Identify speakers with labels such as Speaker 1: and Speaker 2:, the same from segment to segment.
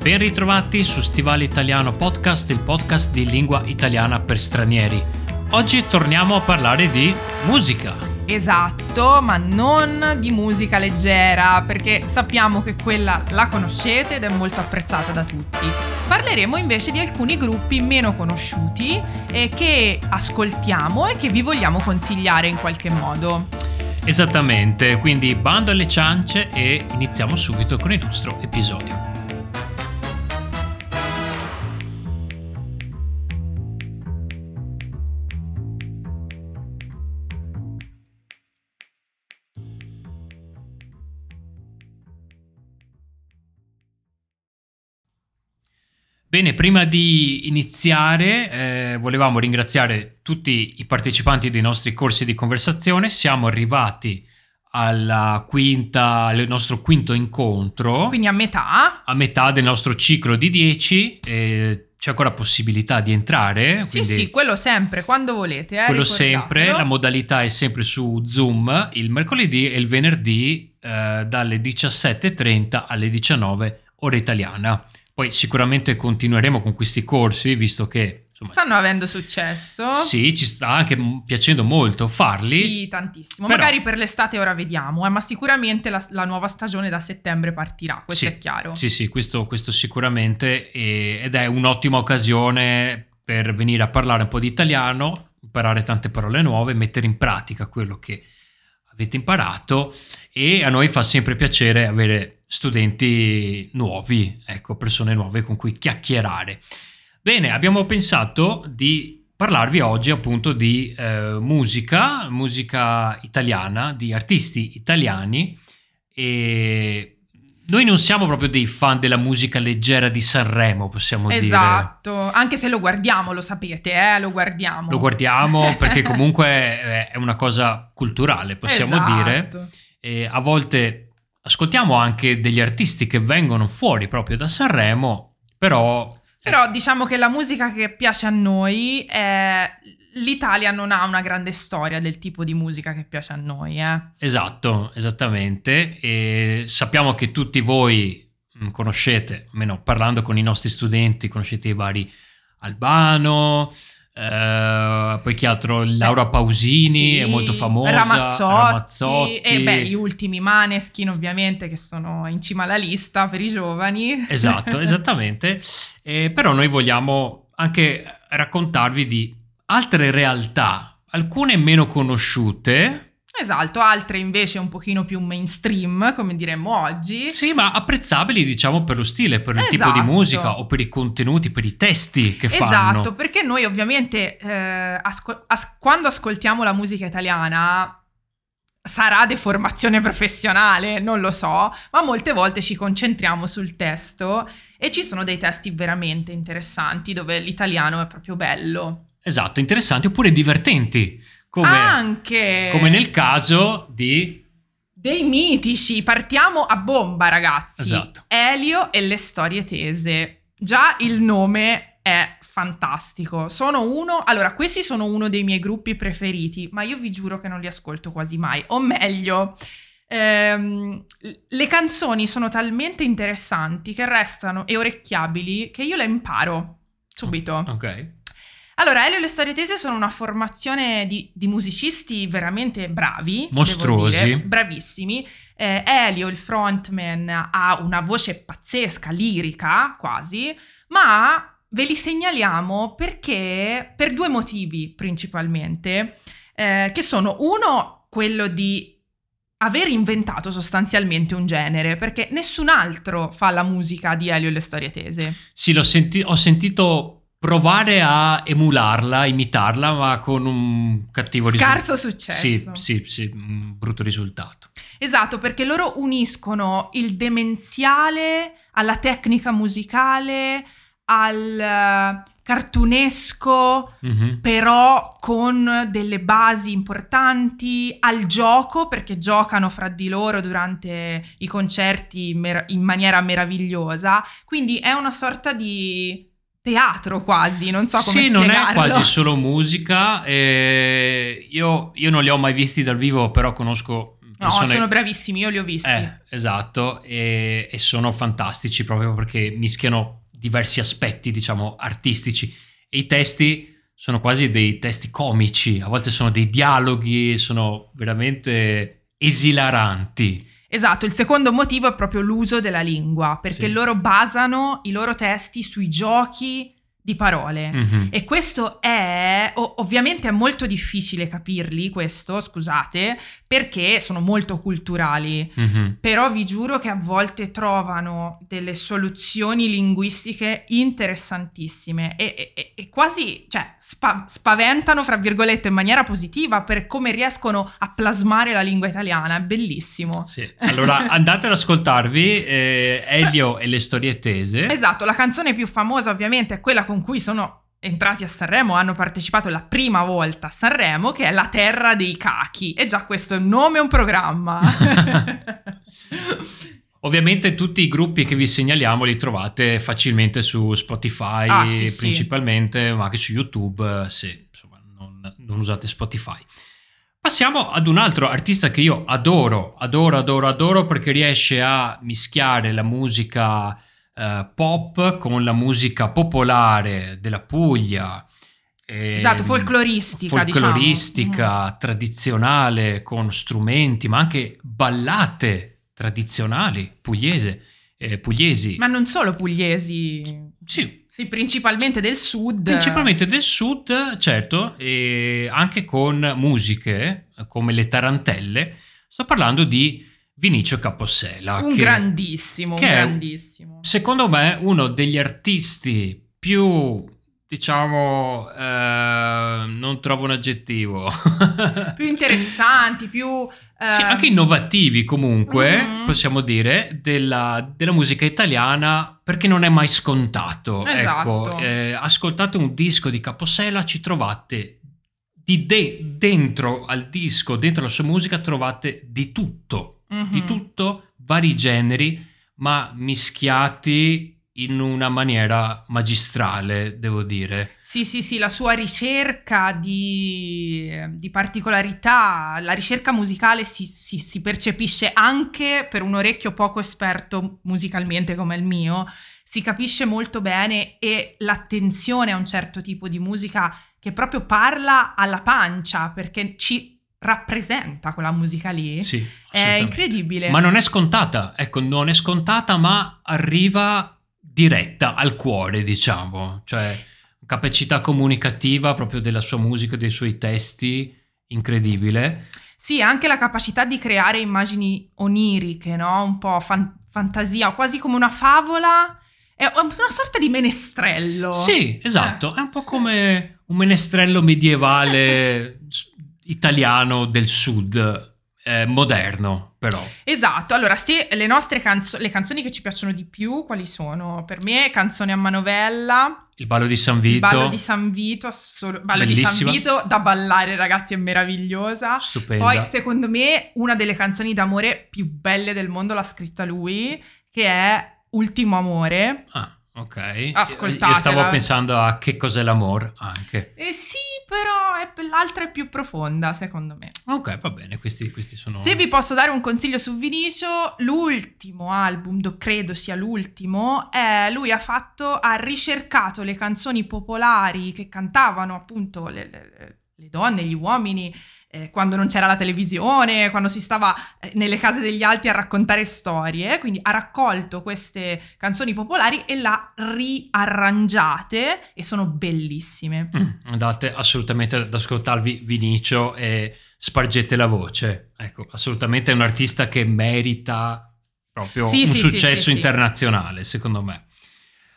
Speaker 1: Ben ritrovati su Stivale Italiano Podcast, il podcast di lingua italiana per stranieri. Oggi torniamo a parlare di musica.
Speaker 2: Esatto, ma non di musica leggera, perché sappiamo che quella la conoscete ed è molto apprezzata da tutti. Parleremo invece di alcuni gruppi meno conosciuti e che ascoltiamo e che vi vogliamo consigliare in qualche modo.
Speaker 1: Esattamente, quindi bando alle ciance e iniziamo subito con il nostro episodio. Bene, prima di iniziare eh, volevamo ringraziare tutti i partecipanti dei nostri corsi di conversazione. Siamo arrivati alla quinta, al nostro quinto incontro.
Speaker 2: Quindi a metà.
Speaker 1: A metà del nostro ciclo di 10. Eh, c'è ancora possibilità di entrare.
Speaker 2: Sì, sì, quello sempre, quando volete. Eh,
Speaker 1: quello sempre, la modalità è sempre su Zoom il mercoledì e il venerdì eh, dalle 17.30 alle 19 ore italiana. Poi sicuramente continueremo con questi corsi, visto che...
Speaker 2: Insomma, Stanno avendo successo.
Speaker 1: Sì, ci sta anche piacendo molto farli.
Speaker 2: Sì, tantissimo. Però... Magari per l'estate ora vediamo, eh, ma sicuramente la, la, nuova stagione da settembre partirà, questo
Speaker 1: sì,
Speaker 2: è chiaro.
Speaker 1: Sì, sì, questo, questo sicuramente. E, ed è un'ottima occasione per venire a parlare un po' di italiano, imparare tante parole nuove, mettere in pratica quello che avete imparato e a noi fa sempre piacere avere studenti nuovi, ecco, persone nuove con cui chiacchierare. Bene, abbiamo pensato di parlarvi oggi appunto di eh, musica, musica italiana, di artisti italiani e noi non siamo proprio dei fan della musica leggera di Sanremo, possiamo
Speaker 2: esatto.
Speaker 1: dire.
Speaker 2: Esatto, anche se lo guardiamo, lo sapete, eh? lo guardiamo.
Speaker 1: Lo guardiamo perché comunque è una cosa culturale, possiamo
Speaker 2: esatto.
Speaker 1: dire. E a volte ascoltiamo anche degli artisti che vengono fuori proprio da Sanremo, però...
Speaker 2: Però diciamo che la musica che piace a noi è l'Italia non ha una grande storia del tipo di musica che piace a noi. Eh?
Speaker 1: Esatto, esattamente. E sappiamo che tutti voi mm, conoscete, almeno parlando con i nostri studenti, conoscete i vari Albano, eh, poi che altro? Laura Pausini sì, è molto famosa.
Speaker 2: Ramazzotti, Ramazzotti. E beh, gli ultimi Maneskin ovviamente che sono in cima alla lista per i giovani.
Speaker 1: Esatto, esattamente. Eh, però noi vogliamo anche raccontarvi di altre realtà, alcune meno conosciute.
Speaker 2: Esatto, altre invece un pochino più mainstream, come diremmo oggi.
Speaker 1: Sì, ma apprezzabili, diciamo, per lo stile, per il esatto. tipo di esatto. musica o per i contenuti, per i testi che
Speaker 2: esatto,
Speaker 1: fanno.
Speaker 2: Esatto, perché noi ovviamente eh, asco- as- quando ascoltiamo la musica italiana sarà deformazione professionale, non lo so, ma molte volte ci concentriamo sul testo e ci sono dei testi veramente interessanti dove l'italiano è proprio bello.
Speaker 1: Esatto, interessanti oppure divertenti. Come,
Speaker 2: Anche.
Speaker 1: Come nel caso di...
Speaker 2: Dei mitici, partiamo a bomba ragazzi.
Speaker 1: Esatto.
Speaker 2: Elio e le storie tese. Già il nome è fantastico. Sono uno, allora questi sono uno dei miei gruppi preferiti, ma io vi giuro che non li ascolto quasi mai. O meglio, ehm, le canzoni sono talmente interessanti che restano e orecchiabili che io le imparo subito.
Speaker 1: Ok.
Speaker 2: Allora, Elio e le storie tese sono una formazione di, di musicisti veramente bravi.
Speaker 1: Mostruosi.
Speaker 2: Dire, bravissimi. Eh, Elio, il frontman, ha una voce pazzesca, lirica quasi, ma ve li segnaliamo perché per due motivi principalmente, eh, che sono uno quello di aver inventato sostanzialmente un genere, perché nessun altro fa la musica di Elio e le storie tese.
Speaker 1: Sì, senti- ho sentito provare a emularla, imitarla, ma con un cattivo risultato.
Speaker 2: Scarso successo.
Speaker 1: Sì, sì, sì, un brutto risultato.
Speaker 2: Esatto, perché loro uniscono il demenziale alla tecnica musicale, al eh, cartunesco, mm-hmm. però con delle basi importanti, al gioco, perché giocano fra di loro durante i concerti in maniera meravigliosa. Quindi è una sorta di teatro quasi, non so come
Speaker 1: sì,
Speaker 2: spiegarlo.
Speaker 1: Sì, non è quasi solo musica, eh, io, io, non li ho mai visti dal vivo, però conosco persone...
Speaker 2: No, sono bravissimi, io li ho visti.
Speaker 1: Eh, esatto, e, e sono fantastici proprio perché mischiano diversi aspetti, diciamo, artistici. E i testi sono quasi dei testi comici, a volte sono dei dialoghi, sono veramente esilaranti.
Speaker 2: Esatto, il secondo motivo è proprio l'uso della lingua, perché sì. loro basano i loro testi sui giochi di parole. Mm-hmm. E questo è, ovviamente è molto difficile capirli, questo, scusate, perché sono molto culturali, mm-hmm. però vi giuro che a volte trovano delle soluzioni linguistiche interessantissime e, e, e quasi, cioè, spa- spaventano, fra virgolette, in maniera positiva per come riescono a plasmare la lingua italiana, è bellissimo.
Speaker 1: Sì, allora andate ad ascoltarvi eh, Elio e le storie tese.
Speaker 2: Esatto, la canzone più famosa ovviamente è quella con cui sono entrati a Sanremo, hanno partecipato la prima volta a Sanremo, che è La Terra dei Cachi. E già questo è un nome e un programma.
Speaker 1: Ovviamente tutti i gruppi che vi segnaliamo li trovate facilmente su Spotify ah, sì, principalmente, sì. ma anche su YouTube se insomma, non, non usate Spotify. Passiamo ad un altro artista che io adoro, adoro, adoro, adoro perché riesce a mischiare la musica eh, pop con la musica popolare della Puglia.
Speaker 2: esatto, folcloristica.
Speaker 1: Folcloristica, diciamo. tradizionale, con strumenti, ma anche ballate tradizionali pugliese, eh, pugliesi.
Speaker 2: Ma non solo pugliesi.
Speaker 1: Sì.
Speaker 2: Sì, principalmente del sud.
Speaker 1: Principalmente del sud, certo, e anche con musiche come le tarantelle. Sto parlando di Vinicio Capossela.
Speaker 2: Un che, grandissimo, che un grandissimo.
Speaker 1: È, secondo me uno degli artisti più, diciamo, eh, non trovo un aggettivo.
Speaker 2: più interessanti, più...
Speaker 1: Eh... Sì, anche innovativi comunque, mm-hmm. possiamo dire, della, della, musica italiana perché non è mai scontato. Ecco, esatto. Ecco, eh, ascoltate un disco di Capossela, ci trovate di de- dentro al disco, dentro la sua musica, trovate di tutto mm-hmm. di tutto, vari generi, ma mischiati in una maniera magistrale, devo dire.
Speaker 2: Sì, sì, sì, la sua ricerca di, di particolarità, la ricerca musicale si, si, si, percepisce anche per un orecchio poco esperto musicalmente come il mio, si capisce molto bene e l'attenzione a un certo tipo di musica che proprio parla alla pancia, perché ci rappresenta quella musica lì.
Speaker 1: Sì,
Speaker 2: è incredibile.
Speaker 1: Ma non è scontata, ecco, non è scontata, ma arriva diretta al cuore, diciamo, cioè capacità comunicativa proprio della sua musica, dei suoi testi, incredibile.
Speaker 2: Sì, anche la capacità di creare immagini oniriche, no? Un po' fan- fantasia, quasi come una favola. È una sorta di menestrello.
Speaker 1: Sì, esatto. Eh. È un po' come un menestrello medievale italiano del sud, eh, moderno però.
Speaker 2: Esatto, allora sì, le nostre canzoni, le canzoni che ci piacciono di più, quali sono? Per me Canzone a manovella.
Speaker 1: Il ballo di San Vito.
Speaker 2: Il ballo di San Vito, assol- ballo Bellissima. di San Vito da ballare ragazzi, è meravigliosa.
Speaker 1: Stupenda.
Speaker 2: Poi secondo me una delle canzoni d'amore più belle del mondo l'ha scritta lui, che è Ultimo Amore.
Speaker 1: Ah. Ok.
Speaker 2: Ascoltatela.
Speaker 1: Io stavo pensando a che cos'è l'amore anche.
Speaker 2: Eh sì, però è, l'altra è più profonda, secondo me.
Speaker 1: Ok, va bene, questi, questi sono...
Speaker 2: Se vi posso dare un consiglio su Vinicio, l'ultimo album, credo sia l'ultimo, è, lui ha fatto, ha ricercato le canzoni popolari che cantavano appunto le, le, le donne, gli uomini eh, quando non c'era la televisione, quando si stava eh, nelle case degli altri a raccontare storie, quindi ha raccolto queste canzoni popolari e le ha riarrangiate e sono bellissime.
Speaker 1: Mm, andate assolutamente ad ascoltarvi Vinicio e spargete la voce. Ecco, assolutamente è un artista che merita proprio sì, un sì, successo sì, internazionale, secondo me.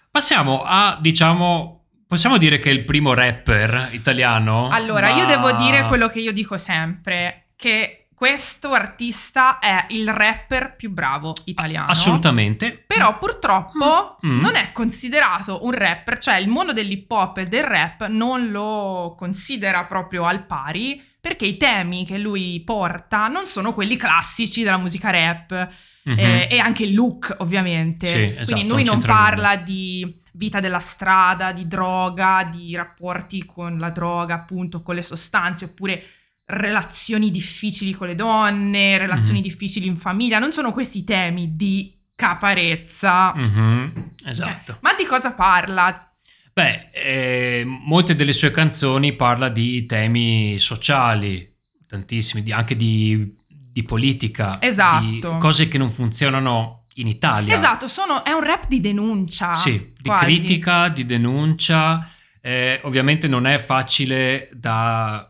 Speaker 1: Passiamo a, diciamo, Possiamo dire che è il primo rapper italiano?
Speaker 2: Allora, ma... io devo dire quello che io dico sempre, che questo artista è il rapper più bravo italiano.
Speaker 1: Assolutamente.
Speaker 2: Però purtroppo mm. mm. non è considerato un rapper, cioè il mondo dell'hip hop e del rap non lo considera proprio al pari perché i temi che lui porta non sono quelli classici della musica rap. Mm-hmm. Eh, e anche il look, ovviamente.
Speaker 1: Sì, esatto,
Speaker 2: Quindi lui non, non parla di vita della strada, di droga, di rapporti con la droga, appunto, con le sostanze, oppure relazioni difficili con le donne, relazioni mm-hmm. difficili in famiglia, non sono questi temi di caparezza.
Speaker 1: Mm-hmm. Esatto.
Speaker 2: Eh, ma di cosa parla?
Speaker 1: Beh, eh, molte delle sue canzoni parla di temi sociali, tantissimi, di, anche di, di politica,
Speaker 2: esatto.
Speaker 1: di cose che non funzionano in Italia.
Speaker 2: Esatto, sono, è un rap di denuncia.
Speaker 1: Sì, di
Speaker 2: quasi.
Speaker 1: critica, di denuncia. Eh, ovviamente non è facile da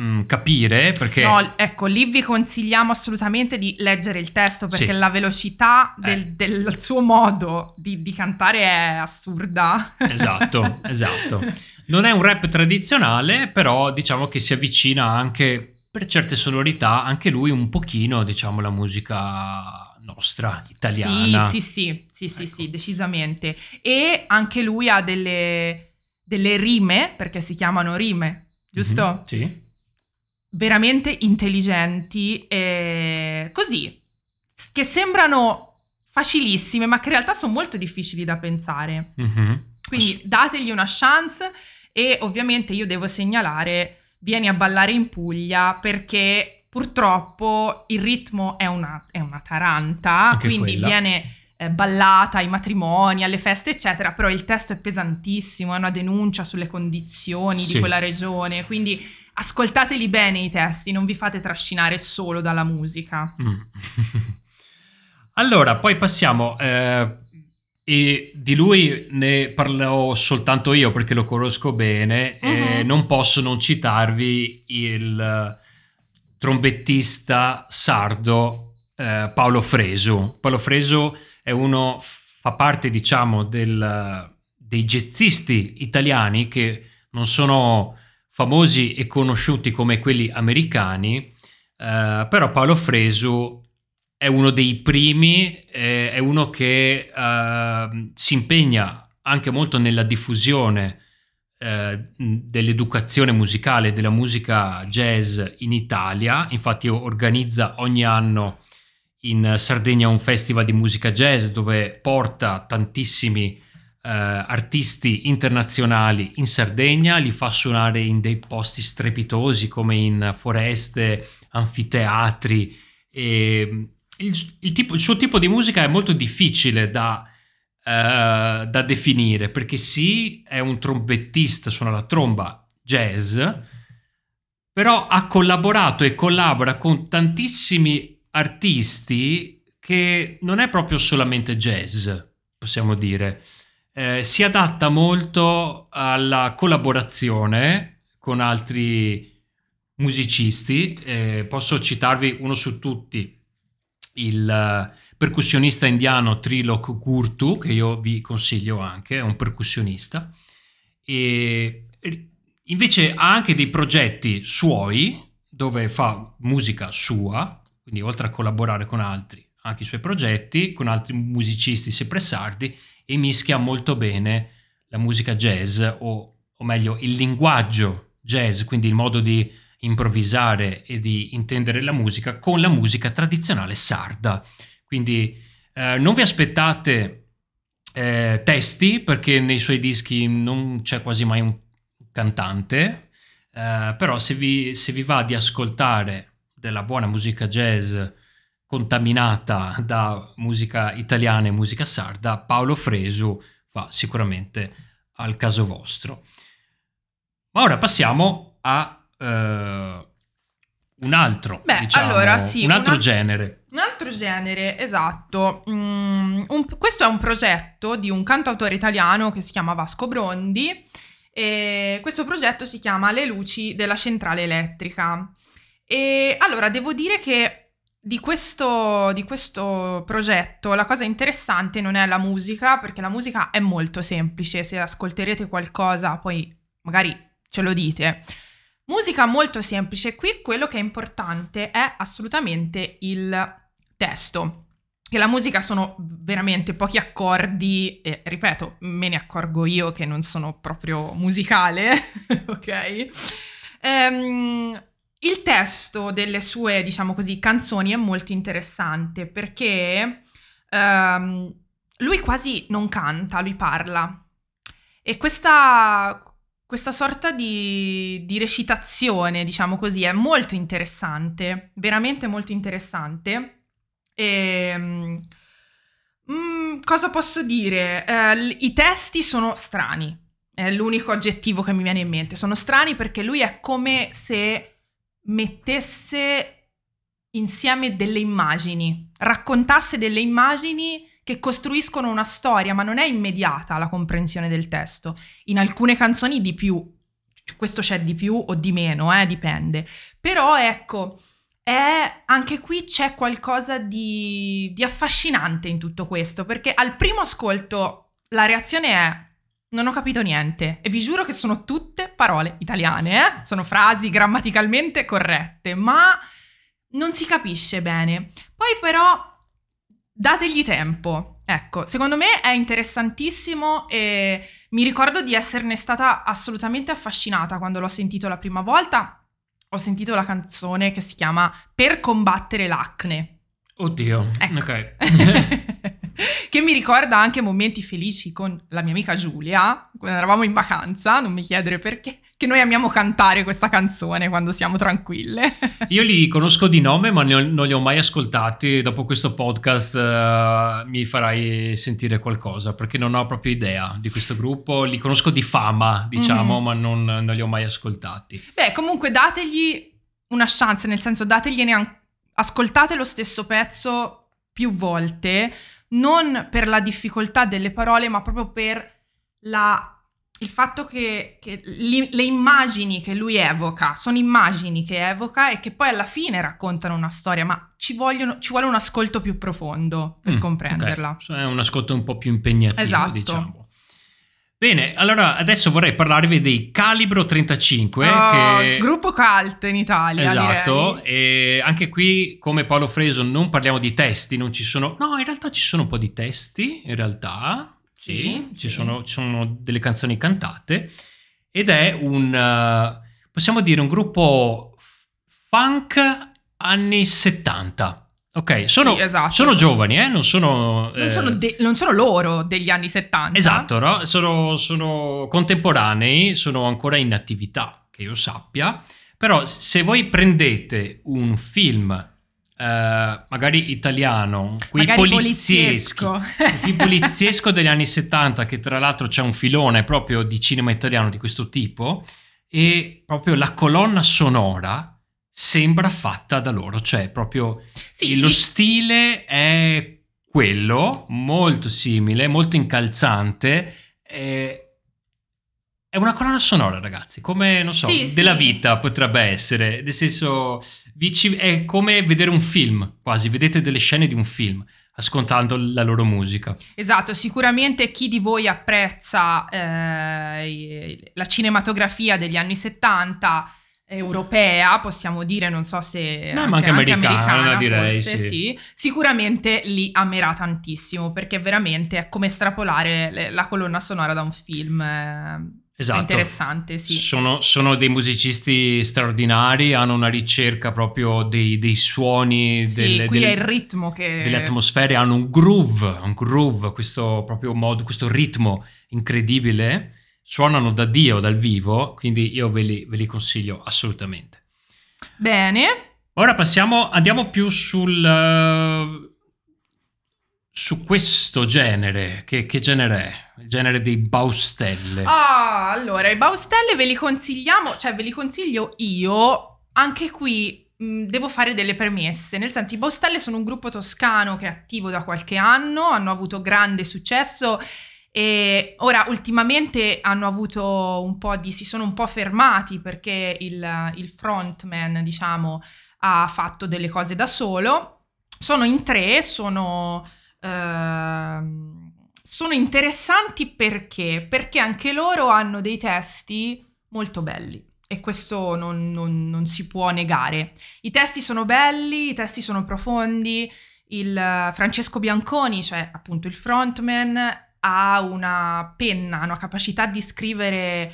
Speaker 1: mm, capire perché...
Speaker 2: No, ecco, lì vi consigliamo assolutamente di leggere il testo perché sì. la velocità del, eh. del suo modo di, di, cantare è assurda.
Speaker 1: Esatto, esatto. Non è un rap tradizionale, però diciamo che si avvicina anche per certe sonorità, anche lui un pochino, diciamo, la musica nostra, italiana.
Speaker 2: Sì, sì, sì, sì, ecco. sì, decisamente. E anche lui ha delle, delle rime, perché si chiamano rime, giusto? Mm-hmm,
Speaker 1: sì
Speaker 2: veramente intelligenti e così, che sembrano facilissime, ma che in realtà sono molto difficili da pensare.
Speaker 1: Mm-hmm.
Speaker 2: Quindi dategli una chance e ovviamente io devo segnalare, vieni a ballare in Puglia perché purtroppo il ritmo è una, è una taranta, Anche quindi quella. viene eh, ballata ai matrimoni, alle feste, eccetera, però il testo è pesantissimo, è una denuncia sulle condizioni sì. di quella regione, quindi ascoltateli bene i testi, non vi fate trascinare solo dalla musica.
Speaker 1: Mm. allora, poi passiamo. Eh, e di lui ne parlo soltanto io perché lo conosco bene uh-huh. e mhm. non posso non citarvi il trombettista sardo eh, Paolo Fresu. Paolo Fresu è uno, fa parte diciamo del, dei jazzisti italiani che non sono famosi e conosciuti come quelli americani, eh, però Paolo Fresu è uno dei primi, eh, è uno che eh, si impegna anche molto nella diffusione eh, dell'educazione musicale, della musica jazz in Italia, infatti organizza ogni anno in Sardegna un festival di musica jazz dove porta tantissimi eh, artisti internazionali in Sardegna, li fa suonare in dei posti strepitosi come in foreste, anfiteatri. E il, il, tipo, il suo tipo di musica è molto difficile da, uh, da definire perché sì, è un trombettista, suona la tromba jazz, però ha collaborato e collabora con tantissimi artisti che non è proprio solamente jazz, possiamo dire eh, si adatta molto alla collaborazione con altri musicisti. Eh, posso citarvi uno su tutti, il uh, percussionista indiano Trilok Gurtu, che io vi consiglio anche, è un percussionista. E invece ha anche dei progetti suoi dove fa musica sua, quindi oltre a collaborare con altri, anche i suoi progetti con altri musicisti sempre sardi e mischia molto bene la musica jazz o, o meglio il linguaggio jazz, quindi il modo di improvvisare e di intendere la musica con la musica tradizionale sarda. Quindi eh, non vi aspettate eh, testi perché nei suoi dischi non c'è quasi mai un cantante, eh, però se vi, se vi va di ascoltare della buona musica jazz contaminata da musica italiana e musica sarda, Paolo Fresu fa sicuramente al caso vostro. Ma ora passiamo a uh, un altro,
Speaker 2: Beh,
Speaker 1: diciamo,
Speaker 2: allora, sì,
Speaker 1: un altro una, genere.
Speaker 2: Un altro genere, esatto. Mm, un, questo è un progetto di un cantautore italiano che si chiama Vasco Brondi. E questo progetto si chiama Le luci della centrale elettrica. E allora devo dire che di questo, di questo, progetto la cosa interessante non è la musica, perché la musica è molto semplice, se ascolterete qualcosa poi magari ce lo dite. Musica molto semplice, qui quello che è importante è assolutamente il testo. Che la musica sono veramente pochi accordi, e ripeto, me ne accorgo io che non sono proprio musicale, ok? Ehm, il testo delle sue, diciamo così, canzoni è molto interessante perché um, lui quasi non canta, lui parla. E questa, questa sorta di, di, recitazione, diciamo così, è molto interessante, veramente molto interessante. E, ehm, mm, cosa posso dire? Eh, I testi sono strani, è l'unico aggettivo che mi viene in mente. Sono strani perché lui è come se mettesse insieme delle immagini, raccontasse delle immagini che costruiscono una storia, ma non è immediata la comprensione del testo. In alcune canzoni di più, questo c'è di più o di meno, eh, dipende. Però ecco, è, anche qui c'è qualcosa di, di affascinante in tutto questo, perché al primo ascolto la reazione è non ho capito niente e vi giuro che sono tutte parole italiane, eh? sono frasi grammaticalmente corrette, ma non si capisce bene. Poi però dategli tempo. Ecco, secondo me è interessantissimo e mi ricordo di esserne stata assolutamente affascinata quando l'ho sentito la prima volta. Ho sentito la canzone che si chiama Per combattere l'acne.
Speaker 1: Oddio,
Speaker 2: ecco.
Speaker 1: ok.
Speaker 2: che mi ricorda anche momenti felici con la mia amica Giulia, quando eravamo in vacanza, non mi chiedere perché, che noi amiamo cantare questa canzone quando siamo tranquille.
Speaker 1: Io li conosco di nome, ma ho, non li ho mai ascoltati. Dopo questo podcast uh, mi farai sentire qualcosa, perché non ho proprio idea di questo gruppo. Li conosco di fama, diciamo, mm. ma non, non, li ho mai ascoltati.
Speaker 2: Beh, comunque dategli una chance, nel senso dategliene an- ascoltate lo stesso pezzo più volte non per la difficoltà delle parole, ma proprio per la, il fatto che, che li, le immagini che lui evoca sono immagini che evoca e che poi alla fine raccontano una storia, ma ci, vogliono, ci vuole un ascolto più profondo per mm, comprenderla.
Speaker 1: Okay. È un ascolto un po' più impegnativo,
Speaker 2: esatto.
Speaker 1: diciamo. Bene, allora adesso vorrei parlarvi dei Calibro 35.
Speaker 2: Oh, che... Gruppo cult in Italia.
Speaker 1: Esatto,
Speaker 2: direi.
Speaker 1: e anche qui come Paolo Freso non parliamo di testi, non ci sono... No, in realtà ci sono un po' di testi, in realtà. Sì, sì, ci. Sono, ci, Sono, delle canzoni cantate ed è un, uh, possiamo dire, un gruppo funk anni 70. Ok, sono, sì, esatto. sono giovani, eh? non, sono,
Speaker 2: non, eh... sono de- non, sono, loro degli anni 70.
Speaker 1: Esatto, no? sono, sono, contemporanei, sono ancora in attività, che io sappia. Però se voi prendete un film, eh, magari italiano, polizieschi,
Speaker 2: poliziesco.
Speaker 1: film poliziesco degli anni 70, che tra l'altro c'è un filone proprio di cinema italiano di questo tipo, e proprio la colonna sonora sembra fatta da loro, cioè proprio sì, lo sì. stile è quello, molto simile, molto incalzante. È, è una colonna sonora, ragazzi, come, non so, sì, della vita potrebbe essere, nel senso, è come vedere un film, quasi, vedete delle scene di un film ascoltando la loro musica.
Speaker 2: Esatto, sicuramente chi di voi apprezza eh, la cinematografia degli anni 70 europea, possiamo dire, non so se
Speaker 1: no, anche, anche americana, americana direi,
Speaker 2: forse, sì. sì. Sicuramente li amerà tantissimo perché veramente è come estrapolare la colonna sonora da un film. Esatto. È interessante, sì.
Speaker 1: Sono, sono, dei musicisti straordinari, hanno una ricerca proprio dei, dei suoni,
Speaker 2: sì,
Speaker 1: delle,
Speaker 2: qui delle, è il ritmo che...
Speaker 1: delle atmosfere, hanno un groove, un groove, questo proprio modo, questo ritmo incredibile suonano da Dio dal vivo, quindi io ve li, ve li consiglio assolutamente.
Speaker 2: Bene.
Speaker 1: Ora passiamo, andiamo più sul... Uh, su questo genere, che, che, genere è? Il genere dei Baustelle.
Speaker 2: Ah, allora, i Baustelle ve li consigliamo, cioè ve li consiglio io, anche qui mh, devo fare delle premesse, nel senso i Baustelle sono un gruppo toscano che è attivo da qualche anno, hanno avuto grande successo e ora ultimamente hanno avuto un po' di, si sono un po' fermati perché il, il frontman, diciamo, ha fatto delle cose da solo. Sono in tre, sono, eh, sono interessanti perché? Perché anche loro hanno dei testi molto belli e questo non, non, non, si può negare. I testi sono belli, i testi sono profondi. Il Francesco Bianconi, cioè appunto il frontman, ha una penna, una capacità di scrivere,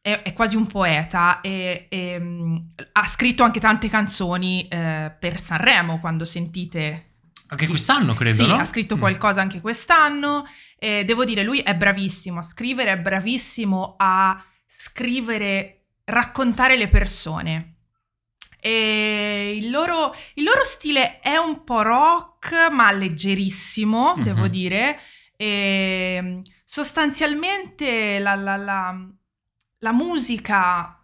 Speaker 2: è, è quasi un poeta e, e um, ha scritto anche tante canzoni eh, per Sanremo, quando sentite...
Speaker 1: Anche quest'anno, credo,
Speaker 2: sì,
Speaker 1: no?
Speaker 2: ha scritto mm. qualcosa anche quest'anno. E devo dire, lui è bravissimo a scrivere, è bravissimo a scrivere, raccontare le persone. E il loro, il loro stile è un po' rock, ma leggerissimo, mm-hmm. devo dire. E sostanzialmente la, la, la, la musica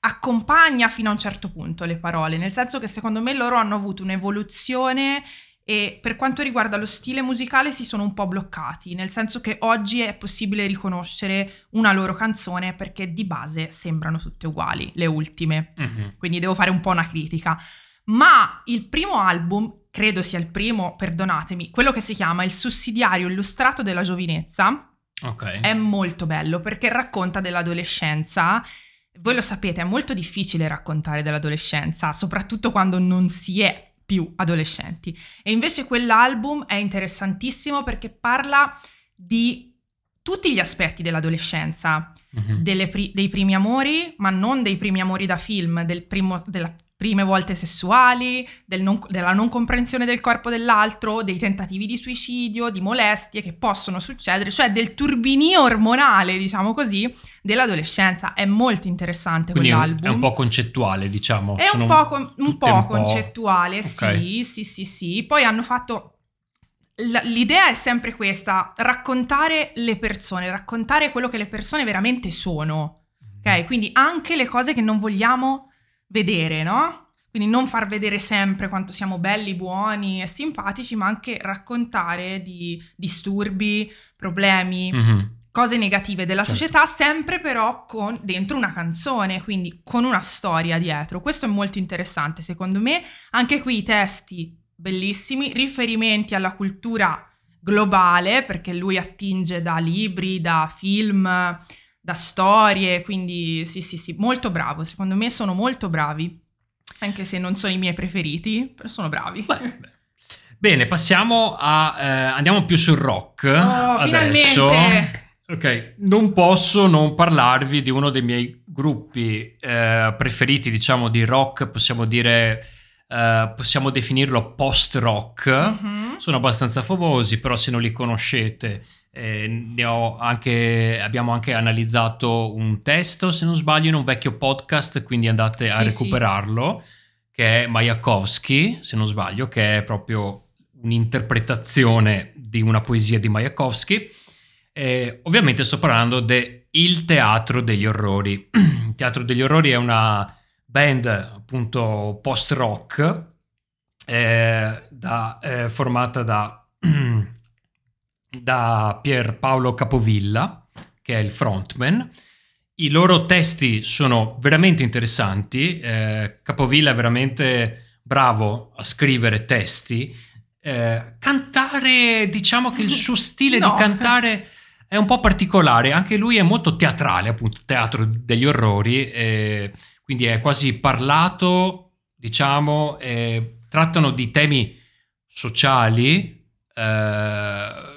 Speaker 2: accompagna fino a un certo punto le parole, nel senso che secondo me loro hanno avuto un'evoluzione e per quanto riguarda lo stile musicale si sono un po' bloccati, nel senso che oggi è possibile riconoscere una loro canzone perché di base sembrano tutte uguali, le ultime. Mm-hmm. Quindi devo fare un po' una critica. Ma il primo album, credo sia il primo, perdonatemi, quello che si chiama Il sussidiario illustrato della giovinezza, okay. è molto bello perché racconta dell'adolescenza voi lo sapete, è molto difficile raccontare dell'adolescenza, soprattutto quando non si è più adolescenti. E invece quell'album è interessantissimo perché parla di tutti gli aspetti dell'adolescenza, mm-hmm. pri- dei primi amori, ma non dei primi amori da film, del primo, della prime volte sessuali, del non, della non comprensione del corpo dell'altro, dei tentativi di suicidio, di molestie che possono succedere, cioè del turbinio ormonale, diciamo così, dell'adolescenza. È molto interessante
Speaker 1: Quindi
Speaker 2: quell'album.
Speaker 1: È un po' concettuale, diciamo.
Speaker 2: È un po', con, un po', un po concettuale, okay. sì, sì, sì, sì. Poi hanno fatto... L'idea è sempre questa, raccontare le persone, raccontare quello che le persone veramente sono. Ok? Mm-hmm. Quindi anche le cose che non vogliamo vedere, no? Quindi non far vedere sempre quanto siamo belli, buoni e simpatici, ma anche raccontare di disturbi, problemi, mm-hmm. cose negative della certo. società, sempre però con dentro una canzone, quindi con una storia dietro. Questo è molto interessante, secondo me. Anche qui i testi bellissimi, riferimenti alla cultura globale, perché lui attinge da libri, da film, da storie, quindi sì, sì, sì, molto bravo. Secondo me sono molto bravi, anche se non sono i miei preferiti, però sono bravi.
Speaker 1: Beh, beh. Bene, passiamo a... Eh, andiamo più sul rock oh, adesso. Finalmente. Ok, non posso non parlarvi di uno dei miei gruppi eh, preferiti, diciamo, di rock, possiamo dire... Uh, possiamo definirlo post-rock, mm-hmm. sono abbastanza famosi, però se non li conoscete eh, anche, abbiamo anche analizzato un testo, se non sbaglio, in un vecchio podcast, quindi andate a recuperarlo, sì. che è Mayakovsky, se non sbaglio, che è proprio un'interpretazione di una poesia di Mayakovsky. Eh, ovviamente sto parlando del Teatro degli Orrori. Il Teatro degli Orrori è una band appunto post-rock eh, da, eh, formata da da Pierpaolo Capovilla, che è il frontman. I loro testi sono veramente interessanti. Eh, Capovilla è veramente bravo a scrivere testi. Eh, cantare, diciamo che il suo stile no. di cantare è un po' particolare. Anche lui è molto teatrale, appunto, teatro degli orrori. Eh, quindi è quasi parlato, diciamo, trattano di temi sociali. Eh,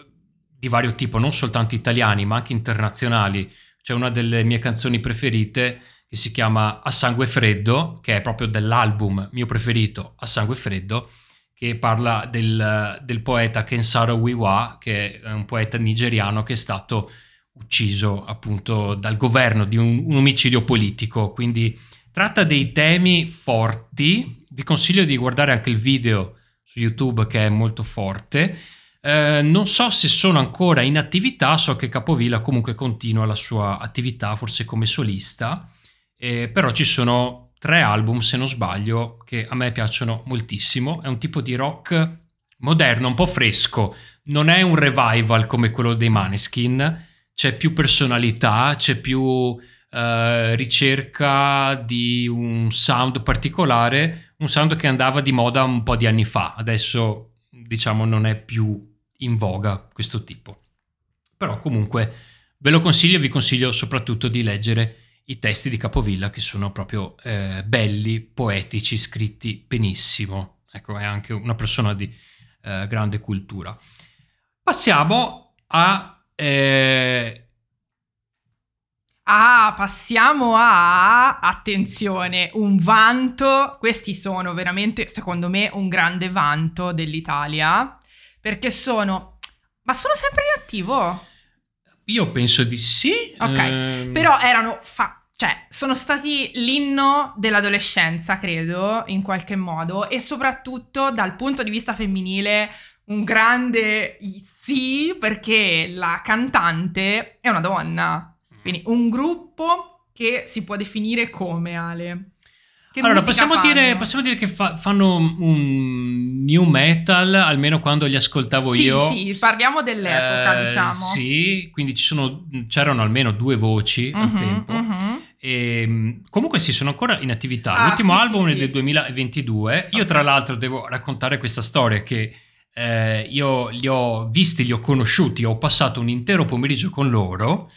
Speaker 1: di vario tipo, non soltanto italiani, ma anche internazionali. C'è una delle mie canzoni preferite che si chiama A sangue freddo, che è proprio dell'album mio preferito, A sangue freddo, che parla del, del poeta Kensaro Wiwa, che è un poeta nigeriano che è stato ucciso appunto dal governo di un, un omicidio politico. Quindi tratta dei temi forti. Vi consiglio di guardare anche il video su YouTube che è molto forte eh, non so se sono ancora in attività, so che Capovilla comunque continua la sua attività, forse come solista, eh, però ci sono tre album, se non sbaglio, che a me piacciono moltissimo. È un tipo di rock moderno, un po' fresco, non è un revival come quello dei Maneskin, c'è più personalità, c'è più eh, ricerca di un sound particolare, un sound che andava di moda un po' di anni fa, adesso diciamo non è più in voga questo tipo. Però comunque ve lo consiglio vi consiglio soprattutto di leggere i testi di Capovilla che sono proprio eh, belli, poetici, scritti benissimo. Ecco, è anche una persona di eh, grande cultura. Passiamo a... Eh...
Speaker 2: Ah, passiamo a... Attenzione, un vanto. Questi sono veramente, secondo me, un grande vanto dell'Italia perché sono... Ma sono sempre in attivo?
Speaker 1: Io penso di sì.
Speaker 2: Ok, ehm... però erano... Fa- cioè, sono stati l'inno dell'adolescenza, credo, in qualche modo, e soprattutto dal punto di vista femminile un grande sì, perché la cantante è una donna. Quindi un gruppo che si può definire come Ale.
Speaker 1: Che allora, possiamo dire, possiamo dire, che fa, fanno un new metal, almeno quando li ascoltavo
Speaker 2: sì,
Speaker 1: io.
Speaker 2: Sì, parliamo dell'epoca,
Speaker 1: eh,
Speaker 2: diciamo.
Speaker 1: Sì, quindi sono, c'erano almeno due voci uh-huh, al mhm, tempo. Uh-huh. E, ehm, comunque sì, sono ancora in attività. Ah, L'ultimo sì, album sì, è del 2022. Io, okay. tra l'altro, devo raccontare questa storia che eh, io li ho visti, li ho conosciuti, ho passato un intero pomeriggio con loro.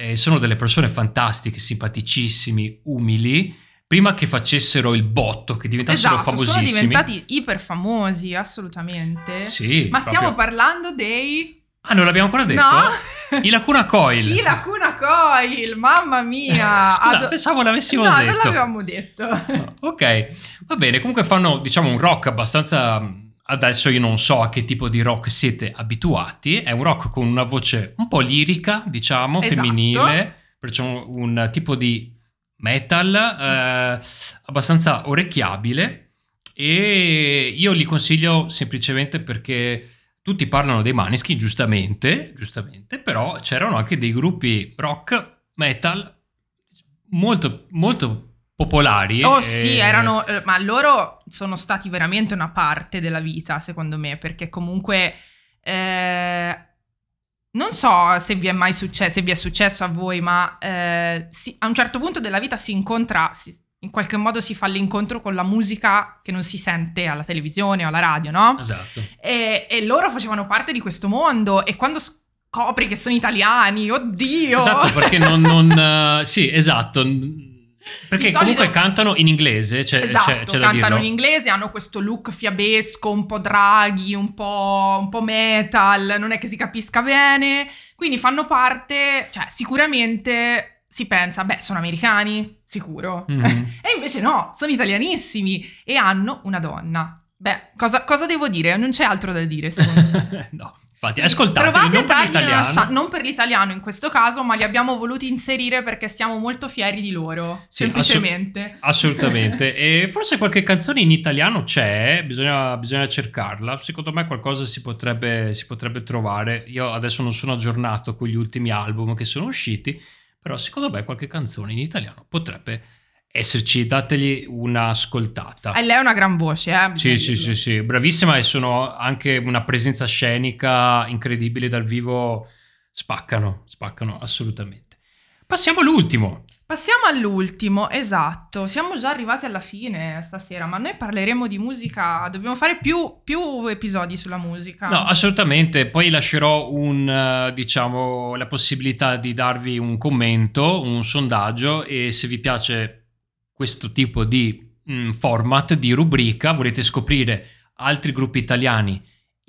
Speaker 1: Eh, sono delle persone fantastiche, simpaticissimi, umili prima che facessero il botto, che diventassero
Speaker 2: esatto,
Speaker 1: famosissimi.
Speaker 2: sono diventati iper famosi, assolutamente.
Speaker 1: Sì.
Speaker 2: Ma stiamo proprio... parlando dei...
Speaker 1: Ah, non l'abbiamo ancora detto?
Speaker 2: No.
Speaker 1: I Lacuna Coil.
Speaker 2: I Lacuna Coil, mamma mia.
Speaker 1: Scusa, Ad... pensavo l'avessimo
Speaker 2: no,
Speaker 1: detto.
Speaker 2: No, non l'avevamo detto.
Speaker 1: No. Ok, va bene. Comunque fanno, diciamo, un rock abbastanza... Adesso io non so a che tipo di rock siete abituati. È un rock con una voce un po' lirica, diciamo, esatto. femminile. Perciò un tipo di metal, eh, abbastanza orecchiabile e io li consiglio semplicemente perché tutti parlano dei Maneskin, giustamente, giustamente, però c'erano anche dei gruppi rock, metal molto, molto popolari.
Speaker 2: Oh e... sì, erano, eh, ma loro sono stati veramente una parte della vita, secondo me, perché comunque... Eh, non so se vi è mai successo, se vi è successo a voi, ma eh, si, a un certo punto della vita si incontra, si, in qualche modo si fa l'incontro con la musica che non si sente alla televisione o alla radio, no?
Speaker 1: Esatto.
Speaker 2: E, e loro facevano parte di questo mondo e quando scopri che sono italiani, oddio!
Speaker 1: Esatto, perché non... non uh, sì, esatto perché comunque cantano in inglese, c'è,
Speaker 2: esatto,
Speaker 1: c'è, c'è
Speaker 2: cantano in inglese, hanno questo look fiabesco, un po' draghi, un po', un po', metal, non è che si capisca bene, quindi fanno parte, cioè sicuramente si pensa, beh, sono americani, sicuro, mm-hmm. e invece no, sono italianissimi e hanno una donna. Beh, cosa, cosa devo dire? Non c'è altro da dire, secondo me.
Speaker 1: no. Infatti, ascoltateli, non per l'italiano. Scia-
Speaker 2: non per l'italiano in questo caso, ma li abbiamo voluti inserire perché siamo molto fieri di loro, sì, semplicemente.
Speaker 1: Assolut- assolutamente. e forse qualche canzone in italiano c'è, bisogna, bisogna cercarla. Secondo me qualcosa si potrebbe, si potrebbe trovare. Io adesso non sono aggiornato con gli ultimi album che sono usciti, però secondo me qualche canzone in italiano potrebbe esserci, dategli un'ascoltata.
Speaker 2: E lei è una gran voce, eh?
Speaker 1: Sì, sì, sì, sì, bravissima e sono anche una presenza scenica incredibile dal vivo, spaccano, spaccano assolutamente. Passiamo all'ultimo.
Speaker 2: Passiamo all'ultimo, esatto, siamo già arrivati alla fine stasera, ma noi parleremo di musica, dobbiamo fare più, più episodi sulla musica.
Speaker 1: No, assolutamente, poi lascerò un, uh, diciamo, la possibilità di darvi un commento, un sondaggio e se vi piace questo tipo di mh, mm, format, di rubrica, volete scoprire altri gruppi italiani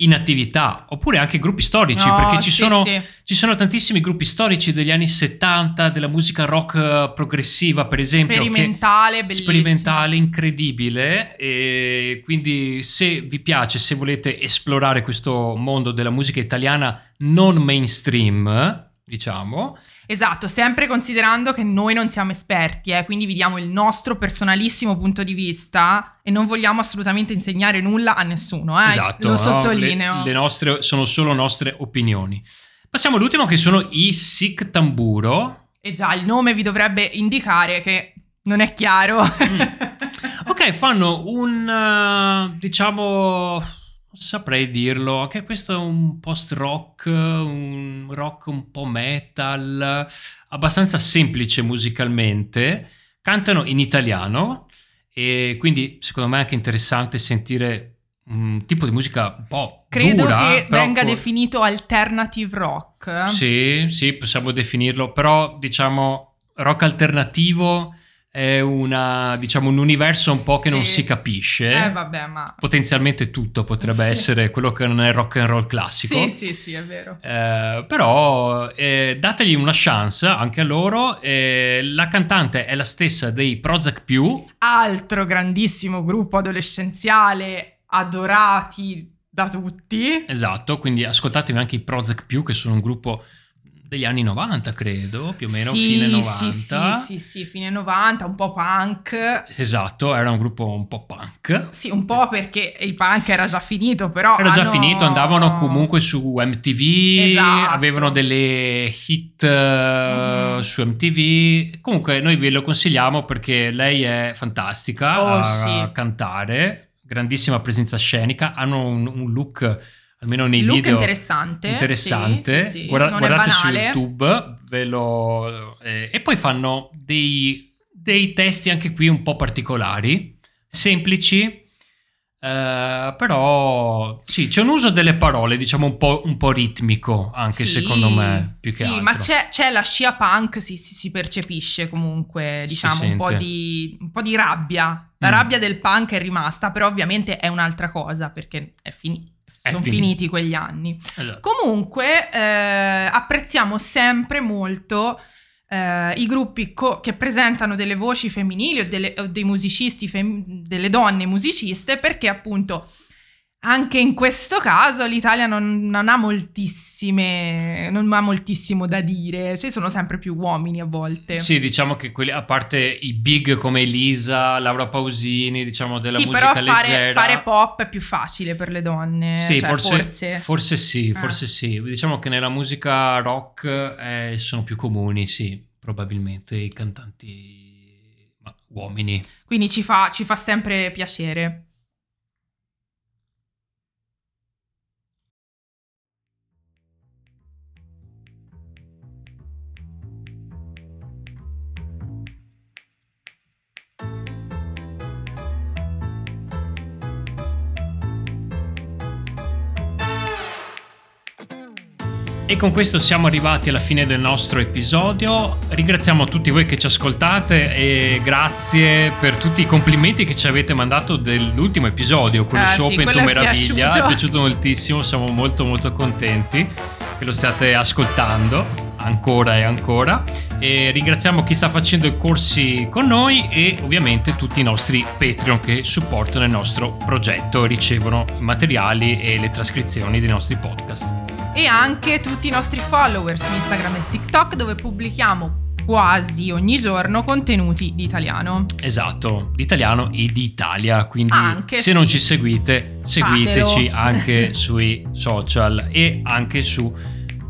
Speaker 1: in attività oppure anche gruppi storici? No, perché ci, sì, sono, sì. ci, sono, tantissimi gruppi storici degli anni 70 della musica rock eh, progressiva per esempio
Speaker 2: sperimentale
Speaker 1: che, sperimentale incredibile. E quindi se vi piace se volete esplorare questo mondo della musica italiana non mainstream diciamo
Speaker 2: Esatto, sempre considerando che noi non siamo esperti, eh, quindi vi diamo il nostro personalissimo punto di vista e non vogliamo assolutamente insegnare nulla a nessuno, eh,
Speaker 1: esatto,
Speaker 2: lo sottolineo.
Speaker 1: No? Le, le, nostre sono solo nostre opinioni. Passiamo all'ultimo che sono i Sikh Tamburo.
Speaker 2: E già, il nome vi dovrebbe indicare che non è chiaro.
Speaker 1: Mm. Ok, fanno un, uh, diciamo saprei dirlo, anche questo è un post-rock, un rock un po' metal, abbastanza semplice musicalmente, cantano in italiano e quindi secondo me è anche interessante sentire un tipo di musica un po'
Speaker 2: Credo
Speaker 1: dura.
Speaker 2: che venga con... definito alternative rock.
Speaker 1: Sì, sì, possiamo definirlo, però diciamo rock alternativo è una, diciamo, un universo un po' che sì. non si capisce.
Speaker 2: Eh, vabbè, ma...
Speaker 1: Potenzialmente tutto potrebbe sì. essere quello che non è rock and roll classico.
Speaker 2: Sì, sì, sì, è vero.
Speaker 1: Eh, però eh, dategli una chance anche a loro. La cantante è la stessa dei Prozac Più.
Speaker 2: Altro grandissimo gruppo adolescenziale, adorati da tutti.
Speaker 1: Esatto, quindi ascoltatevi anche i Prozac Più, che sono un gruppo degli anni 90, credo, più o meno
Speaker 2: sì,
Speaker 1: fine 90.
Speaker 2: Sì, sì, sì, sì, fine 90, un po' punk.
Speaker 1: Esatto, era un gruppo un po' punk.
Speaker 2: Sì, un po' perché il punk era già finito, però
Speaker 1: Era già
Speaker 2: hanno...
Speaker 1: finito, andavano comunque su MTV,
Speaker 2: Esatto.
Speaker 1: avevano delle hit
Speaker 2: Mhm.
Speaker 1: su MTV. Comunque noi ve lo consigliamo perché lei è fantastica
Speaker 2: Oh,
Speaker 1: a
Speaker 2: sì.
Speaker 1: cantare, grandissima presenza scenica, hanno un, un look almeno nei
Speaker 2: Look
Speaker 1: video
Speaker 2: interessante.
Speaker 1: interessante.
Speaker 2: sì, sì, sì.
Speaker 1: Guarda- guardate su. YouTube, ve lo eh, e poi fanno dei, dei testi anche qui un po' particolari, semplici. eh, però sì, c'è un uso delle parole, diciamo un po', un po' ritmico, anche secondo me, più che
Speaker 2: sì,
Speaker 1: altro.
Speaker 2: ma c'è, c'è la scia punk, si, si- si percepisce comunque, diciamo, un po, di, un po' di rabbia. La
Speaker 1: Mm.
Speaker 2: rabbia del punk è rimasta, però ovviamente è un'altra cosa, perché è fini-
Speaker 1: È
Speaker 2: sono
Speaker 1: finito.
Speaker 2: finiti quegli anni.
Speaker 1: Esatto.
Speaker 2: Comunque eh, apprezziamo sempre molto eh, i gruppi co- che presentano delle voci femminili o, delle- o dei musicisti, fem- delle donne musiciste, perché appunto anche in questo caso l'Italia non, non ha moltissime, non ha moltissimo da dire, ci sono sempre più uomini a volte.
Speaker 1: Sì, diciamo che quelli, a parte i big come Elisa, Laura Pausini, diciamo della
Speaker 2: Sì,
Speaker 1: musica
Speaker 2: però fare,
Speaker 1: leggera.
Speaker 2: fare pop è più facile per le donne.
Speaker 1: Sì,
Speaker 2: cioè,
Speaker 1: forse,
Speaker 2: forse.
Speaker 1: forse sì,
Speaker 2: Eh.
Speaker 1: forse sì. Diciamo che nella musica rock eh, sono più comuni, sì, probabilmente i cantanti ma, uomini.
Speaker 2: Quindi ci fa, ci fa sempre piacere.
Speaker 1: E con questo siamo arrivati alla fine del nostro episodio. Ringraziamo tutti voi che ci ascoltate e grazie per tutti i complimenti che ci avete mandato dell'ultimo episodio, quello
Speaker 2: Ah,
Speaker 1: su
Speaker 2: sì, quello è
Speaker 1: Meraviglia.
Speaker 2: piaciuto.
Speaker 1: È piaciuto moltissimo, siamo molto molto contenti che lo stiate ascoltando ancora e ancora. E ringraziamo chi sta facendo i corsi con noi e ovviamente tutti i nostri Patreon che supportano il nostro progetto, ricevono i materiali e le trascrizioni dei nostri podcast.
Speaker 2: E anche tutti i nostri follower su Instagram e TikTok dove pubblichiamo quasi ogni giorno contenuti di italiano.
Speaker 1: Esatto, d'italiano e d'Italia, quindi
Speaker 2: Anche,
Speaker 1: se
Speaker 2: sì.
Speaker 1: non ci seguite, seguiteci
Speaker 2: Fatelo.
Speaker 1: anche sui social e anche su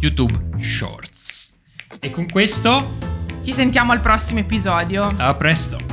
Speaker 1: YouTube Shorts. E con questo,
Speaker 2: Ci sentiamo al prossimo episodio.
Speaker 1: a presto!